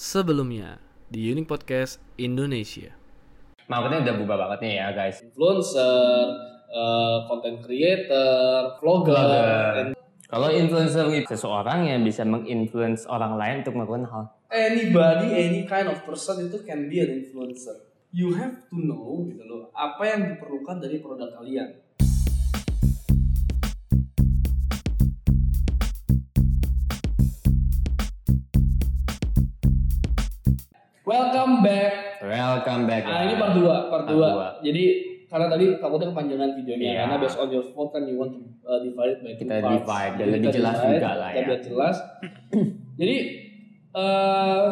Sebelumnya di Unique Podcast Indonesia. Marketnya udah berubah banget nih ya guys. influencer, eh, content creator, vlogger, Vlogger. and Kalau influencer itu seseorang yang bisa menginfluence orang lain untuk melakukan hal. anybody, any kind of person itu can be an influencer. You have to know gitu loh, apa yang diperlukan dari produk kalian. Welcome back. Welcome back. Nah, ini part 2, part Part 2. dua. Jadi karena tadi takutnya kepanjangan videonya Iya. karena based on your phone kan you want to uh, divide it by two Kita parts. divide, Jadi lebih jelas divide, juga lah kita ya. biar jelas. Jadi eh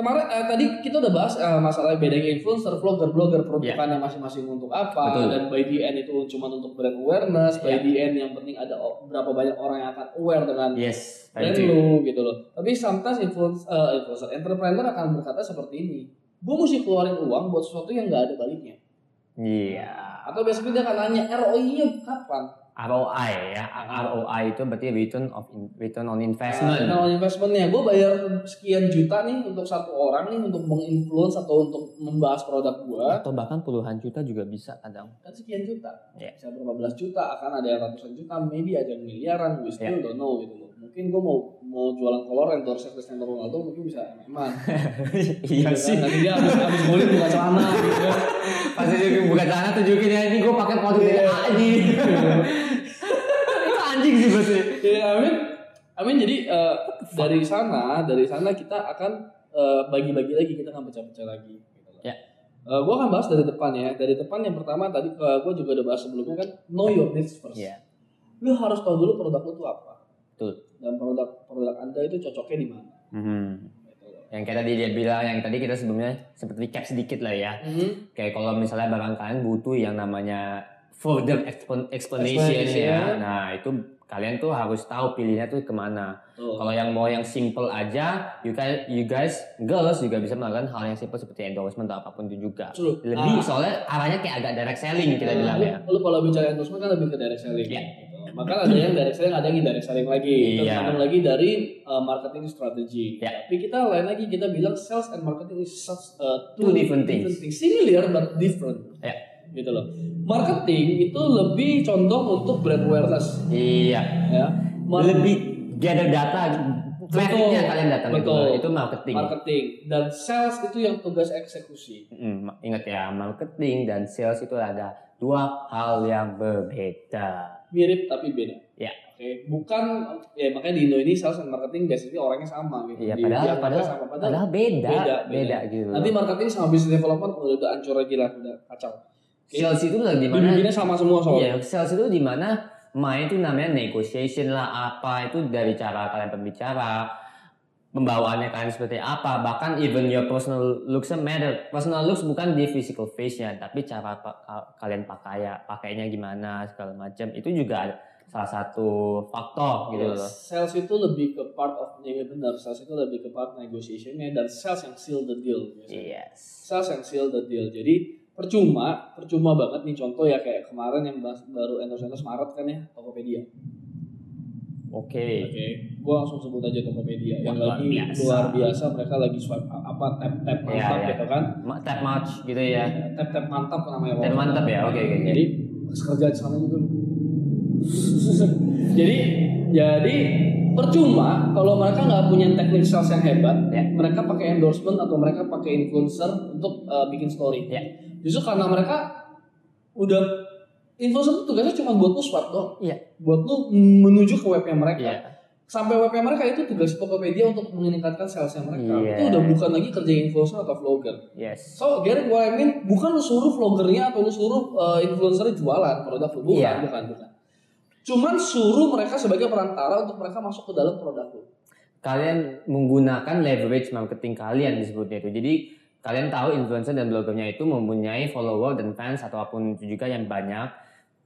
kemarin eh, tadi kita udah bahas eh, masalah bedanya influencer, vlogger, blogger, peruntukannya masing-masing untuk apa. Betul. dan by the end itu cuma untuk brand awareness, by Iya. the end yang penting ada berapa banyak orang yang akan aware dengan Yes, brand lu gitu loh. Tapi sometimes influence, eh, influencer, entrepreneur akan berkata seperti ini. Gue mesti keluarin uang buat sesuatu yang nggak ada baliknya. Iya. Atau biasanya dia akan nanya ROI-nya kapan? ROI ya. ROI itu berarti return of in- return on investment. Nah, kalau investmentnya, gue bayar sekian juta nih untuk satu orang nih untuk menginfluence atau untuk membahas produk gue. Atau bahkan puluhan juta juga bisa kadang. Kan sekian juta. Iya. Bisa berapa belas juta, akan ada yang ratusan juta, maybe ada yang miliaran, we still Iya. don't know gitu loh. Mungkin gue mau mau jualan kolor endorse Cristiano Ronaldo mungkin bisa emang. iya sih. Nanti dia habis habis golin buka celana gitu. Pasti juga bukan sana tunjukin ya ini gue pakai produk dari. A itu anjing sih berarti. Ya, amin. Amin. Jadi eh, dari sana, dari sana kita akan eh, bagi-bagi lagi, kita akan pecah-pecah lagi. Gitu. Ya. Eh, gue akan bahas dari depan ya. Dari depan yang pertama tadi gue juga udah bahas sebelumnya kan know your needs first. Iya. Lu harus tahu dulu produk lu tuh apa. Betul. Dan produk produk anda itu cocoknya di mana. Gitu loh. Yang kayak tadi dia bilang, yang tadi kita sebelumnya seperti recap sedikit lah ya. Mhm. Kayak kalau misalnya barang kalian butuh yang namanya further explan- explanation Explanation. ya. Nah itu kalian tuh harus tahu pilihnya tuh ke mana. Tuh. Kalau yang mau yang simple aja, you guys, you guys girls juga bisa melakukan hal yang simple seperti endorsement atau apa pun itu juga. True. Lebih Ah. soalnya arahnya kayak agak direct selling kita Nah, bilang ya. lu kalau bicara endorsement kan lebih ke direct selling. Iya. Gitu. Maka ada yang direct selling, ada yang indirect selling lagi. Iya. Tergantung lagi dari uh, marketing strategy. Iya. Tapi kita lain lagi kita bilang sales and marketing is such, uh, Two different things. Similar but different. Iya. Gitu loh. Marketing itu lebih condong untuk brand awareness. Iya. Ya. Mar- Lebih gather data, trafficnya Betul. kalian datang itu, Betul. itu marketing. marketing dan sales itu yang tugas eksekusi. Mm, ingat ya, marketing dan sales itu ada dua hal yang berbeda. Mirip tapi beda. Iya. Oke, bukan ya makanya di Indo ini sales and marketing biasanya orangnya sama gitu. Iya, Di- padahal dianggapnya padahal, sama. padahal beda, beda, beda, beda. gitu. Nanti marketing sama business development udah, udah hancur lagi lah, udah kacau. sales itu lah di mana? Dibikinnya sama semua soalnya. Iya, sales itu di mana main itu namanya negotiation lah apa itu dari cara kalian berbicara, pembawaannya kalian seperti apa, bahkan even your personal looks matter. Personal looks bukan di physical face-nya, tapi cara pa- ka- kalian pakai pakainya gimana segala macam itu juga salah satu faktor gitu loh. Sales itu lebih ke part of benar, sales itu lebih ke part negotiationnya dan sales yang seal the deal. biasanya. Yes. Sales yang seal the deal. Jadi percuma, percuma banget nih contoh ya kayak kemarin yang baru endorse endorse Maret kan ya Tokopedia. Oke. Oke, gua langsung sebut aja Tokopedia yang Luar lagi biasa. luar biasa mereka lagi swipe apa tap tap Iya, mantap iya. gitu kan. Ma- Tap match gitu ya. Tap tap mantap namanya. Tap mantap ya, oke, oke, oke. Jadi pas kerja di sana juga. jadi jadi percuma kalau mereka nggak punya teknik sales yang hebat, Ya. mereka pakai endorsement atau mereka pakai influencer untuk uh, bikin story. Ya. Justru karena mereka udah influencer itu tugasnya cuma buat lu swipe dong, Iya. buat lu menuju ke webnya mereka. Iya. Sampai webnya mereka itu tugas Tokopedia untuk meningkatkan salesnya mereka. Iya. Itu udah bukan lagi kerja influencer atau vlogger. Yes. So, get it what I mean? Bukan lu suruh vloggernya atau lu suruh uh, influencernya jualan produk lu. Bukan, Iya. bukan, bukan. Cuman suruh mereka sebagai perantara untuk mereka masuk ke dalam produk lu. kalian menggunakan leverage marketing kalian disebutnya itu. Jadi kalian tahu influencer dan blogernya itu mempunyai follower dan fans atau apa pun itu juga yang banyak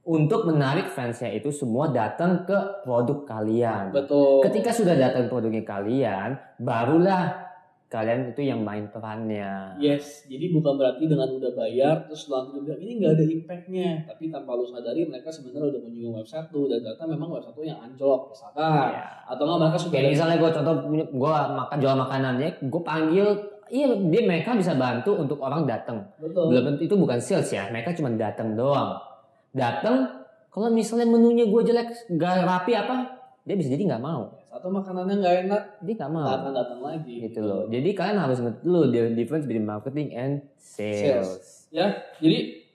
untuk menarik fansnya itu semua datang ke produk kalian. Betul. Ketika sudah datang produknya kalian, barulah kalian itu yang main perannya. Yes, jadi bukan berarti dengan udah bayar terus langsung bilang ini nggak ada impactnya, tapi tanpa lu sadari mereka sebenarnya udah menyinggung website tuh dan ternyata memang website tuh yang anjlok misalkan, Ya. atau nggak mereka sudah Kayak misalnya gue contoh gue makan jual makanannya, gue panggil, iya dia mereka bisa bantu untuk orang datang. betul. Belum itu bukan sales ya, mereka cuma datang doang. Datang, kalau misalnya menunya gue jelek, gak rapi apa, dia bisa jadi nggak mau. Satu makanannya nggak enak, Dia nggak mau. akan datang lagi. Gitu loh. Jadi kalian harus ngerti dulu the difference between marketing and sales. Ya, jadi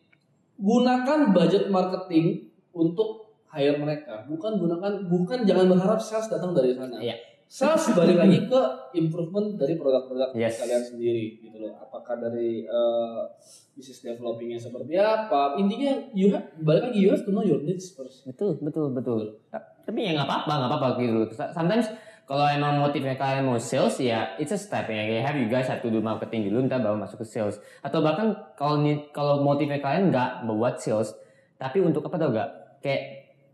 gunakan budget marketing untuk hire mereka, bukan gunakan, bukan jangan berharap sales datang dari sana. Iya. Sales balik lagi ke improvement dari produk-produk Yes. kalian sendiri, gitu loh. Apakah dari uh, business developingnya seperti apa? Intinya you have, balik lagi you have to know your needs first. Betul, betul, betul. Tapi ya nggak apa-apa, nggak apa-apa gitu. loh. Sometimes kalau emang motifnya kalian mau sales ya it's a step ya. Kayak have you guys have to do marketing dulu, ntar baru masuk ke sales. Atau bahkan kalau kalau motifnya kalian nggak membuat sales, tapi untuk apa tau gak? Kayak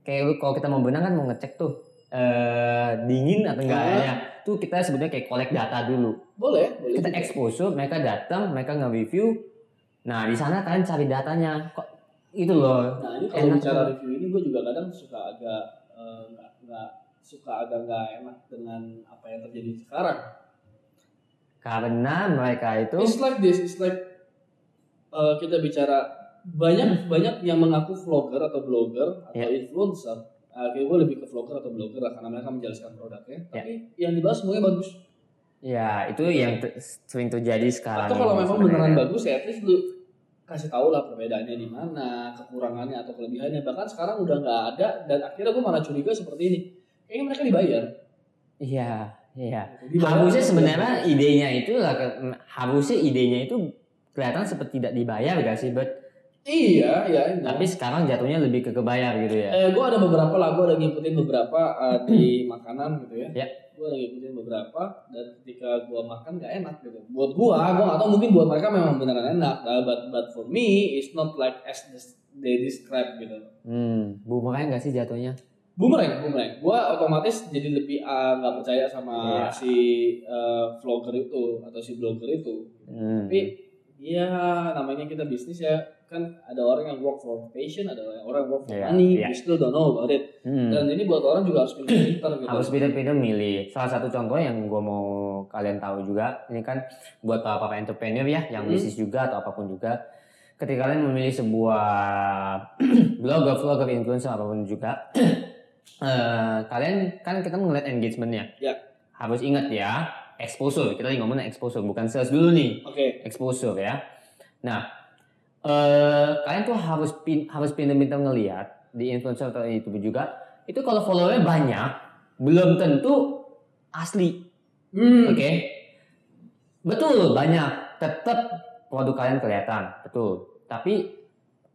kayak lu kalau kita mau benang kan mau ngecek tuh eh dingin atau enggaknya. Tuh kita sebetulnya kayak collect data dulu. Boleh, boleh. Kita juga. exposure, mereka datang, mereka nge-review. Nah, di sana kalian cari datanya. Kok itu loh. Nah ini kalau Enak bicara tuh. review ini gue juga kadang suka agak eh, nggak nggak suka agak nggak enak dengan apa yang terjadi sekarang. Karena mereka itu It's like this, it's like eh, kita bicara banyak banyak yang mengaku vlogger atau blogger atau Ya. influencer. Uh, kayak gue lebih ke vlogger atau blogger lah, karena mereka menjelaskan produknya. Ya. Tapi yang dibahas semuanya bagus. ya itu yang ter- sering terjadi sekarang. Atau kalau memang beneran bagus ya, at least lu kasih tahu lah perbedaannya di mana, kekurangannya atau kelebihannya. Bahkan sekarang udah nggak ada dan akhirnya gue malah curiga seperti ini. Kayaknya mereka dibayar. Iya, iya. Dibayar Harusnya sebenarnya idenya itu lah harusnya idenya itu kelihatan seperti tidak dibayar gak sih, but Iya, iya. iya. tapi sekarang jatuhnya lebih ke kebayar gitu ya. Eh, gue ada beberapa lah, gue ada ngikutin beberapa eh, di makanan gitu ya. Ya. Gue ada ngikutin beberapa dan ketika gue makan gak enak gitu. Buat gue, gue gak tau mungkin buat mereka memang beneran enak. Nah, but, but for me, it's not like as this- they describe gitu. Hmm, bumerang gak sih jatuhnya? Boomerang, boomerang. Gue otomatis jadi lebih nggak percaya sama Iya. si eh, vlogger itu atau si blogger itu. Hmm. Tapi ya namanya kita bisnis ya kan ada orang yang work for passion, ada orang yang work for Iya, money. iya. We still don't know about it. Hmm. Dan ini buat orang juga harus pintar-pintar gitu. harus pintar-pintar milih. Salah satu contoh yang gue mau kalian tahu juga, ini kan buat para para entrepreneur ya, yang Hmm. bisnis juga atau apa pun juga. Ketika kalian memilih sebuah blogger, vlogger, influencer apa pun juga, eh, kalian kan kita ngeliat engagementnya. Ya. Harus ingat ya, exposure. Kita lagi ngomongin exposure, bukan sales dulu nih Oke, exposure ya. Nah, eh kalian tuh harus pin, harus pintar-pintar ngelihat di influencer atau itu juga. Itu kalau followernya banyak, belum tentu asli. Hmm. Oke. Betul, banyak. Tetap produk kalian kelihatan, betul. Tapi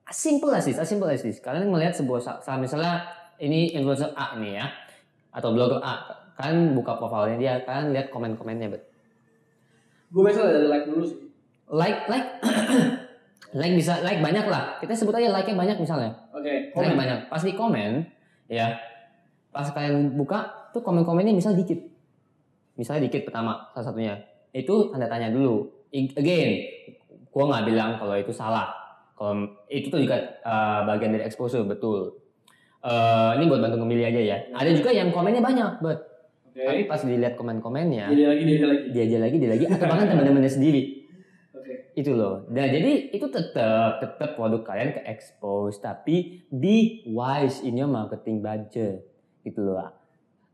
simple as this, as simple as this. Kalian melihat sebuah sa- sa- misalnya ini influencer A nih ya, atau blogger A. Kalian buka profilnya dia, kalian lihat komen-komennya, bet. Gue biasa dari like dulu sih. like like like bisa like banyak lah. Kita sebut aja like nya banyak misalnya. Oke, like komen. banyak. Pas di komen ya pas kalian buka tuh komen komennya misal dikit. Misalnya dikit pertama salah satunya. Itu tanda tanya dulu. Again gua nggak bilang kalau itu salah. Kalau itu tuh juga uh, bagian dari exposure betul. Eh, ini buat bantu ngemilih aja ya. Ada juga yang komennya banyak but. Oke. tapi pas dilihat komen-komennya Jadi lagi, dia lagi. dia aja lagi dia lagi atau bahkan teman-temannya sendiri. Itu loh. Nah jadi itu tetap tetap produk kalian ke expose tapi be wise in your marketing budget gitu loh.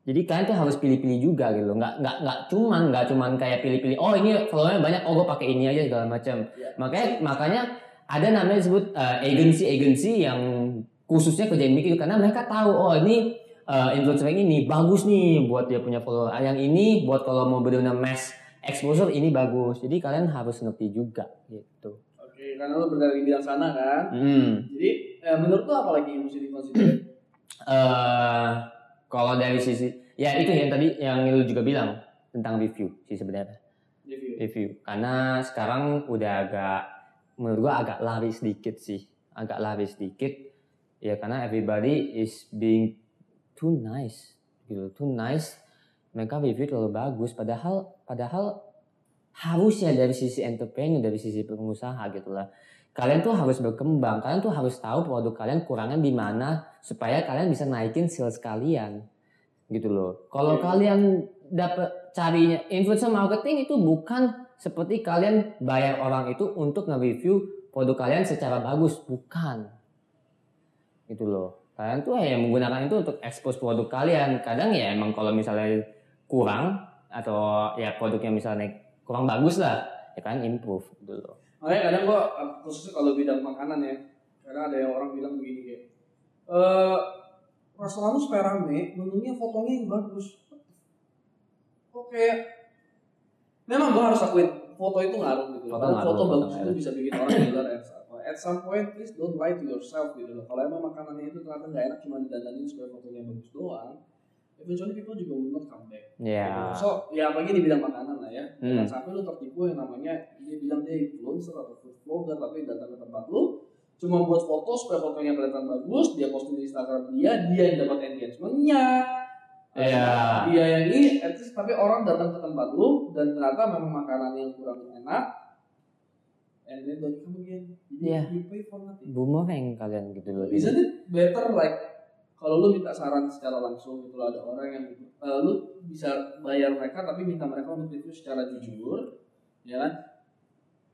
Jadi kalian tuh harus pilih-pilih juga gitu loh. Nggak nggak nggak cuman nggak cuman kayak pilih-pilih. Oh ini followernya banyak. Oh gue pakai ini aja segala macam. Ya. Makanya makanya ada namanya disebut uh, agency-agency yang khususnya kerjain mikir karena mereka tahu oh ini uh, influencer yang ini bagus nih buat dia punya follower. Yang ini buat kalau mau benar-benar mass exposure ini bagus. Jadi kalian harus ngerti juga gitu. Oke, karena lo berada di bidang sana kan. Hmm. Jadi eh, menurut lo apa lagi yang mesti dikonsider? eh kalau dari sisi ya itu yang tadi yang lu juga bilang tentang review sih sebenarnya Review. review karena sekarang udah agak menurut gua agak lari sedikit sih agak lari sedikit ya karena everybody is being too nice gitu too nice mereka review terlalu bagus padahal padahal harusnya dari sisi entrepreneur dari sisi pengusaha gitu lah. Kalian tuh harus berkembang kalian tuh harus tahu produk kalian kurangnya di mana supaya kalian bisa naikin sales kalian gitu loh. Kalau Oke. kalian dapat carinya influencer marketing itu bukan seperti kalian bayar orang itu untuk nge-review produk kalian secara bagus bukan. Gitu loh. Kalian tuh ya menggunakan itu untuk expose produk kalian. Kadang ya emang kalau misalnya kurang atau ya produknya misalnya kurang bagus lah ya kan improve gitu loh Makanya kadang gua khususnya kalau bidang makanan ya, kadang ada yang orang bilang begini kayak, eh restoran lu supaya rame, menunya fotonya yang bagus. Oke, memang gua harus akuin foto itu ngaruh gitu. Foto ngaruh, foto foto bagus itu bisa bikin orang gila at, at some point please don't lie to yourself gitu loh. Kalau emang makanannya itu ternyata nggak enak cuma didandanin supaya fotonya bagus doang, eventually people juga will not come back. ya So, ya apalagi di bidang makanan lah ya. Hmm. Jangan sampai lu tertipu yang namanya dia bilang dia influencer atau food vlogger tapi datang ke tempat lu cuma buat foto supaya fotonya kelihatan bagus, dia posting di Instagram dia, dia yang dapat engagement-nya. Iya. Dia yang ini, at least, tapi orang datang ke tempat lu dan ternyata memang makanan yang kurang enak. And then don't come again. Iya. you pay for nothing. boomerang kalian gitu loh Isn't it better like kalau lu minta saran secara langsung gitu ada orang yang eh, lu bisa bayar mereka tapi minta mereka untuk review secara jujur, ya kan?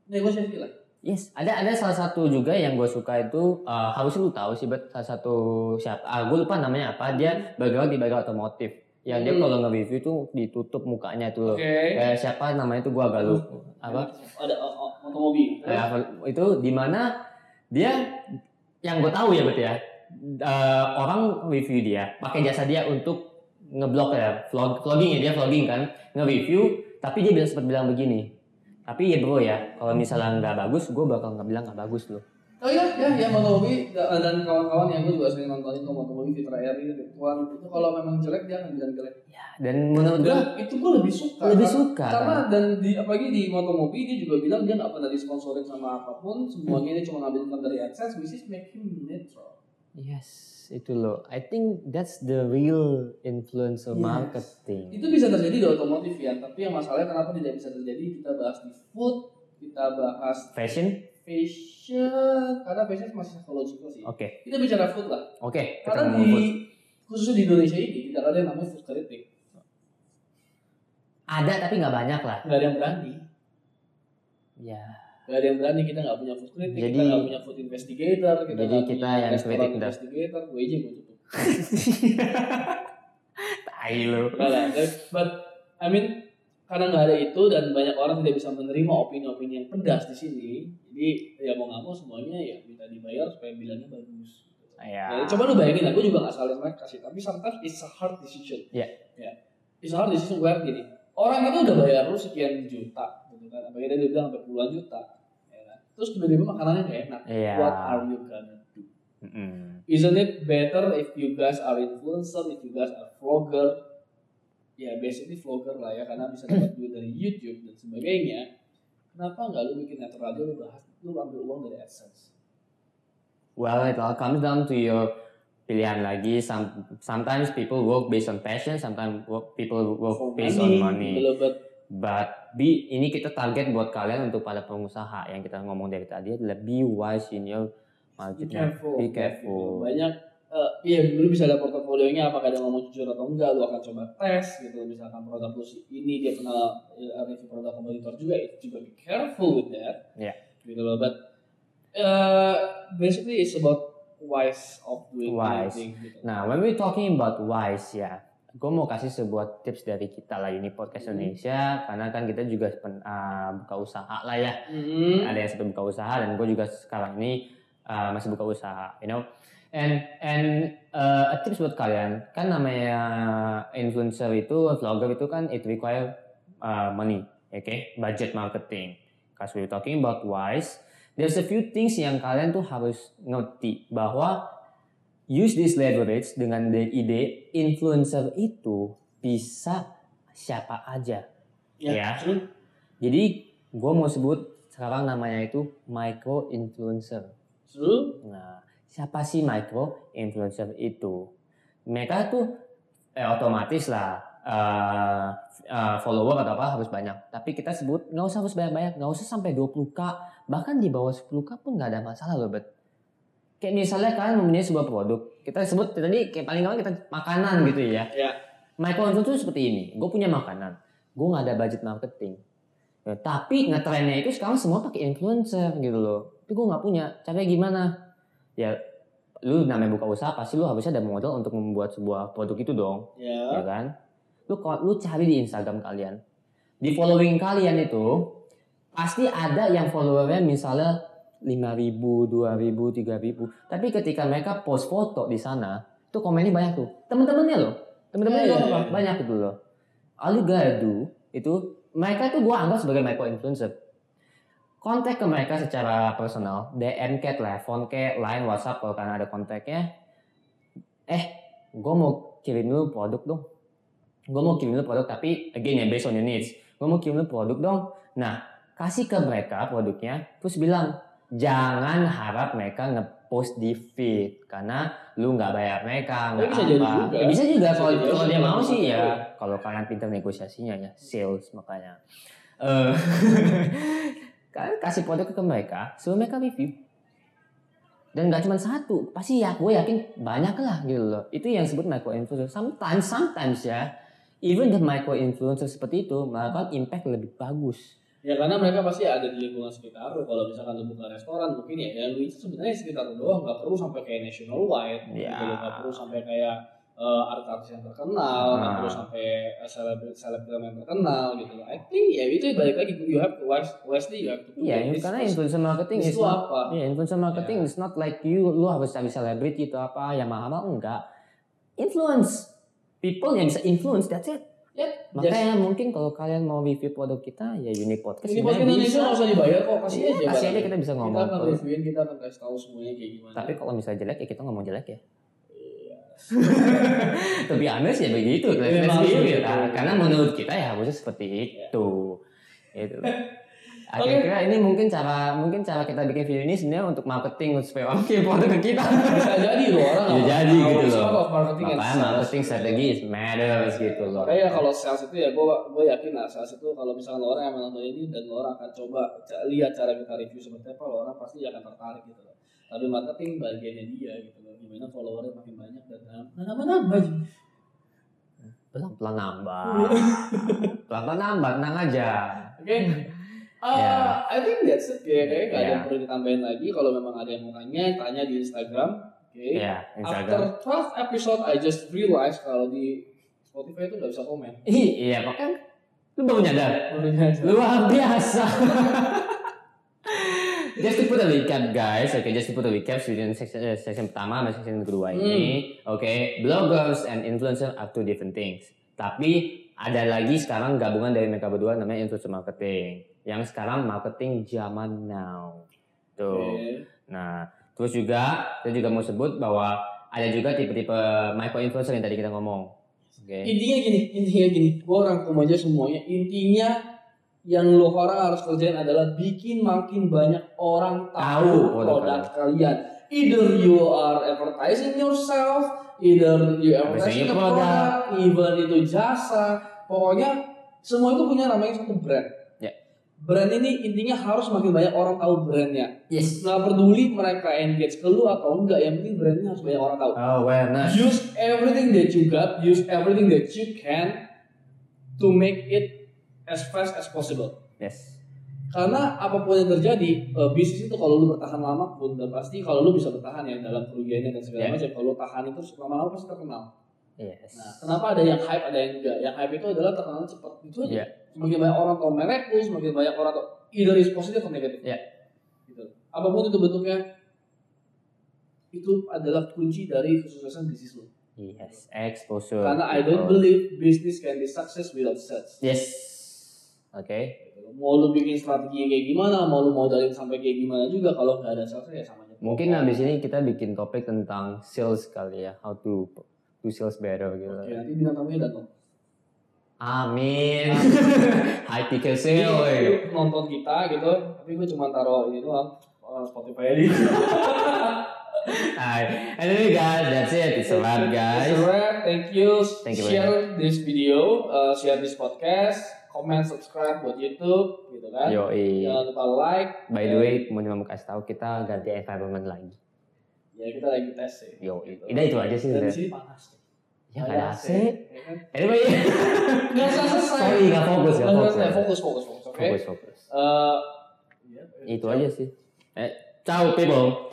Negosiasi lah. Yes, ada ada salah satu juga yang gue suka itu uh, harus lu tahu sih, bet salah satu siapa? Ah, gue lupa namanya apa. Dia bergerak di bagian otomotif. Yang dia Hmm. kalau nge-review tuh ditutup mukanya tuh. Oke. Eh, siapa namanya itu gue agak lupa. Apa? Ada oh, oh, otomobil. Ya, itu di mana dia yang gue tahu ya bet ya. Eh, orang review dia, pakai jasa dia untuk ngeblok ya, vlog, vlogging ya dia vlogging kan, nge-review, tapi dia bilang sempat bilang begini. Tapi ya bro ya, kalau misalnya nggak bagus, gue bakal nggak bilang nggak bagus loh. Oh iya, ya, ya Motomobi da- dan kawan-kawan yang gue juga sering nontonin kok Motomobi Fitra Eri, Ridwan itu kalau memang jelek dia akan bilang jelek. Dan menurut gue Dan itu gue lebih suka. lebih karena- suka. Karena kan? dan di apalagi di Motomobi dia juga bilang dia nggak pernah disponsorin sama apa pun, semuanya dia cuma ngambil dari AdSense, which is him neutral. Yes, itu loh. I think that's the real influencer Yes. marketing. Itu bisa terjadi di otomotif ya, tapi yang masalahnya kenapa tidak bisa terjadi? Kita bahas di food, kita bahas Fashion? fashion, karena fashion masih psychological sih. Oke, Kita bicara food lah, oke. kita karena di food. khususnya di Indonesia ini tidak ada yang namanya food critic, Ada tapi nggak banyak lah. nggak ada yang berani. Ya. Gak ada yang berani kita nggak punya food critic, Jadi- kita nggak punya food investigator, kita jadi nggak kita punya yang dah. investigator, gue aja gue tutup. Tai lo. But I mean karena nggak ada itu dan banyak orang tidak bisa menerima opini-opini yang pedas di sini, jadi ya mau nggak mau semuanya ya minta dibayar supaya bilangnya bagus. Ya. Ya, coba lu bayangin lah, gue juga gak salah mereka kasih, tapi sometimes it's a hard decision. Iya. Ya. It's a hard decision where gini, orang itu udah bayar lu sekian juta, kan, apalagi dia bilang sampai puluhan juta, ya kan? Terus tiba-tiba makanannya gak enak. Iya. What are you gonna do? Mm-mm. Isn't it better if you guys are influencer, if you guys are vlogger, ya basically vlogger lah ya, karena bisa dapat duit dari YouTube dan sebagainya. Kenapa nggak lu bikin netral aja lu bahas, lu ambil uang dari AdSense? Well, it all comes down to your pilihan lagi. Some sometimes people work based on passion, sometimes work, people work For based on money, but be ini kita target buat kalian untuk para pengusaha yang kita ngomong dari tadi adalah be wise in your Be marketing. careful. Be careful. Banyak eh iya lu bisa lihat portofolionya apakah dia ngomong jujur atau enggak, lu akan coba tes gitu. Misalkan produk lu ini dia pernah eh, review produk kompetitor juga, itu juga be careful with that. Iya. Gitu loh, but eh basically it's about wise of doing Wise. anything gitu. Nah, when we talking about wise ya, gue mau kasih sebuah tips dari kita lah ini podcast Hmm. Indonesia karena kan kita juga pen- ah, buka usaha lah ya. Mhm. Ada yang satu buka usaha dan gue juga sekarang ini ah, masih buka usaha, you know. And and uh, a tips buat kalian kan namanya influencer itu, vlogger itu kan it require uh, money, oke, budget marketing. Cause we're talking about wise, there's a few things yang kalian tuh harus ngerti bahwa use this leverage dengan the ide influencer itu bisa siapa aja. Ya. true. Jadi gue mau sebut sekarang namanya itu micro influencer. True. Nah, siapa sih micro influencer itu? Mereka tuh eh, otomatis lah eh, eh, follower atau apa harus banyak. Tapi kita sebut nggak usah harus banyak-banyak, nggak usah sampai 20k, bahkan di bawah 10k pun nggak ada masalah loh, bet. Kayak misalnya kalian mempunyai sebuah produk, kita sebut tadi kayak paling gampang kita makanan gitu ya. Ya. Microinfluencer itu seperti ini, gue punya makanan, gue nggak ada budget marketing. Ya, tapi ngetrennya itu sekarang semua pakai influencer gitu loh. Tapi gue nggak punya. Caranya gimana? Ya, lu namanya buka usaha pasti lu harusnya ada modal untuk membuat sebuah produk itu dong Ya. ya kan? Lu lu cari di Instagram kalian. Di following kalian itu pasti ada yang followernya misalnya 5000, 2000, 3000. Tapi ketika mereka post foto di sana, itu komennya banyak tuh. Temen-temennya loh. Temen-temennya Iya, doang, iya, banyak gitu loh. Gotta do itu mereka tuh gua anggap sebagai micro influencer. Kontak ke mereka secara personal, DM ke, telepon ke, line, WhatsApp kalau kalian ada kontaknya. Eh, gue mau kirim lu produk dong. Gue mau kirim lu produk tapi again ya based on your needs. Gue mau kirim lu produk dong. Nah, kasih ke mereka produknya, terus bilang jangan harap mereka ngepost di feed karena lu nggak bayar mereka nggak bisa apa. jadi juga. Ya, bisa juga Bisa kalau kalau dia mau sih ya. Iya. Kalau kalian pintar negosiasinya ya, sales makanya. Eh, kalian kasih produk ke mereka, suruh mereka review. Dan nggak cuma satu, pasti ya gue yakin banyak lah gitu loh. Itu yang disebut micro influencer. Sometimes, sometimes ya, even the micro influencer seperti itu melakukan impact lebih bagus. Ya karena mereka pasti ada di lingkungan sekitar lu. Kalau misalkan lu buka restoran mungkin ya, ya lu itu sebenarnya sekitar lu doang. Nggak perlu sampai kayak nationwide. Ya. Gitu. Nggak perlu sampai kayak eh, artis-artis yang terkenal. Nggak Nah. perlu sampai eh, seleb- selebgram yang terkenal gitu. I think ya itu balik lagi you have to wise, wisely you have to put Iya, this- karena influencer marketing is not, apa? Iya, influencer marketing is not like you, lu harus cari selebriti itu apa, yang mahal enggak. Influence. People yang bisa influence, that's it. Ya, Makanya mungkin kalau kalian mau review produk kita, ya Unique Podcast Ini sebenarnya podcast Indonesia nggak usah dibayar kok, kasih Iya, aja. kasih aja kita bisa ngomong. Kita akan reviewin, kita akan kasih tahu semuanya kayak gimana. Tapi kalau misalnya jelek ya kita ngomong jelek ya. Iya. Tapi honest ya begitu. Iya, begitu. Nah, Karena menurut kita ya harusnya seperti itu. Itu. Akhirnya ini mungkin cara mungkin cara kita bikin video ini sebenarnya untuk marketing supaya orang produk ke kita. bisa jadi loh orang Bisa jadi gitu loh. marketing Makanya marketing strategi is matters gitu loh. Makanya kalau sales itu ya gue gue yakin lah sales itu kalau misalnya lo orang yang menonton ini dan lo orang akan coba lihat cara kita review seperti apa lo orang pasti akan tertarik gitu loh. Tapi marketing bagiannya dia gitu loh. Gimana followernya makin banyak dan nambah nambah aja. pelan-pelan nambah. Pelan-pelan nambah, tenang aja. Oke. Uh, Ya. I think that's it. Kayak kayaknya nggak ada Ya. yang perlu ditambahin lagi. Kalau memang ada yang mau tanya, tanya di Instagram. Oke. Ya, After Instagram. 12 episode, I just realized kalau di Spotify itu nggak bisa komen. Iya, makanya lu baru nyadar. Barunya aja. Luar biasa. just to put a recap guys, oke just to put a recap section, eh, section pertama sama section kedua ini, oke bloggers and influencer are two different things. Tapi ada lagi sekarang gabungan dari mereka berdua namanya influencer marketing, yang sekarang marketing zaman now. Tuh. Oke. Nah, terus juga saya juga mau sebut bahwa ada juga tipe-tipe micro influencer yang tadi kita ngomong. Oke. Intinya gini, intinya gini. Gue rangkum aja semuanya. Intinya yang lo orang harus kerjain adalah bikin makin banyak orang tahu Tahu produk produk kalian. Either you are advertising yourself, either you advertising the produk. product, even itu jasa. Pokoknya semua itu punya namanya satu brand. Brand ini intinya harus makin banyak orang tahu brandnya. Yes. Nggak peduli mereka engage ke lu atau enggak, yang penting brandnya harus banyak orang tahu. Awareness. use everything that you got, use everything that you can to make it as fast as possible. Yes. Karena apa pun yang terjadi, eh, bisnis itu kalau lu bertahan lama pun pasti kalau lu bisa bertahan ya dalam kerugiannya dan segala Yeah. macam, kalau lu tahan itu lama-lama pasti terkenal. Yes. Nah, kenapa ada yang hype, ada yang enggak? Yang hype itu adalah terkenal cepat. Itu aja. Iya. Semakin banyak orang tahu merek lu, semakin banyak orang tahu either is positif atau negatif. Iya. Gitu. Apa pun itu bentuknya, itu adalah kunci dari kesuksesan bisnis lu. Yes, exposure. Karena I don't believe business can be success without sales. Yes. Oke. Mau lu bikin strategi kayak gimana, mau lu modalin sampai kayak gimana juga kalau nggak ada sales ya sama aja. Mungkin habis ini kita bikin topik tentang sales kali ya, how to do sales better gitu. Oke, nanti bintang tamunya datang. Amin. High ticket sale. nonton kita gitu, tapi gue cuma taruh ini doang, uh, Spotify aja. Alright. Anyway guys, that's it. It's a wrap guys. It's a wrap. Thank you. Thank you share this video, uh, share this podcast, comment, subscribe buat YouTube, gitu kan. Yoi. Jangan lupa like. By the way, mau cuma mau kasih tahu kita ganti environment lagi. Ya kita lagi tes sih. Yo, Gitu. itu aja sih Dan di sini panas. nih. Ya nggak ada AC. ya kan? Anyway, Nggak selesai. sorry nggak fokus nggak Nggak fokus. Fokus, fokus, fokus. Oke. Fokus fokus. Eh, ya, Itu aja sih. Eh, ciao people.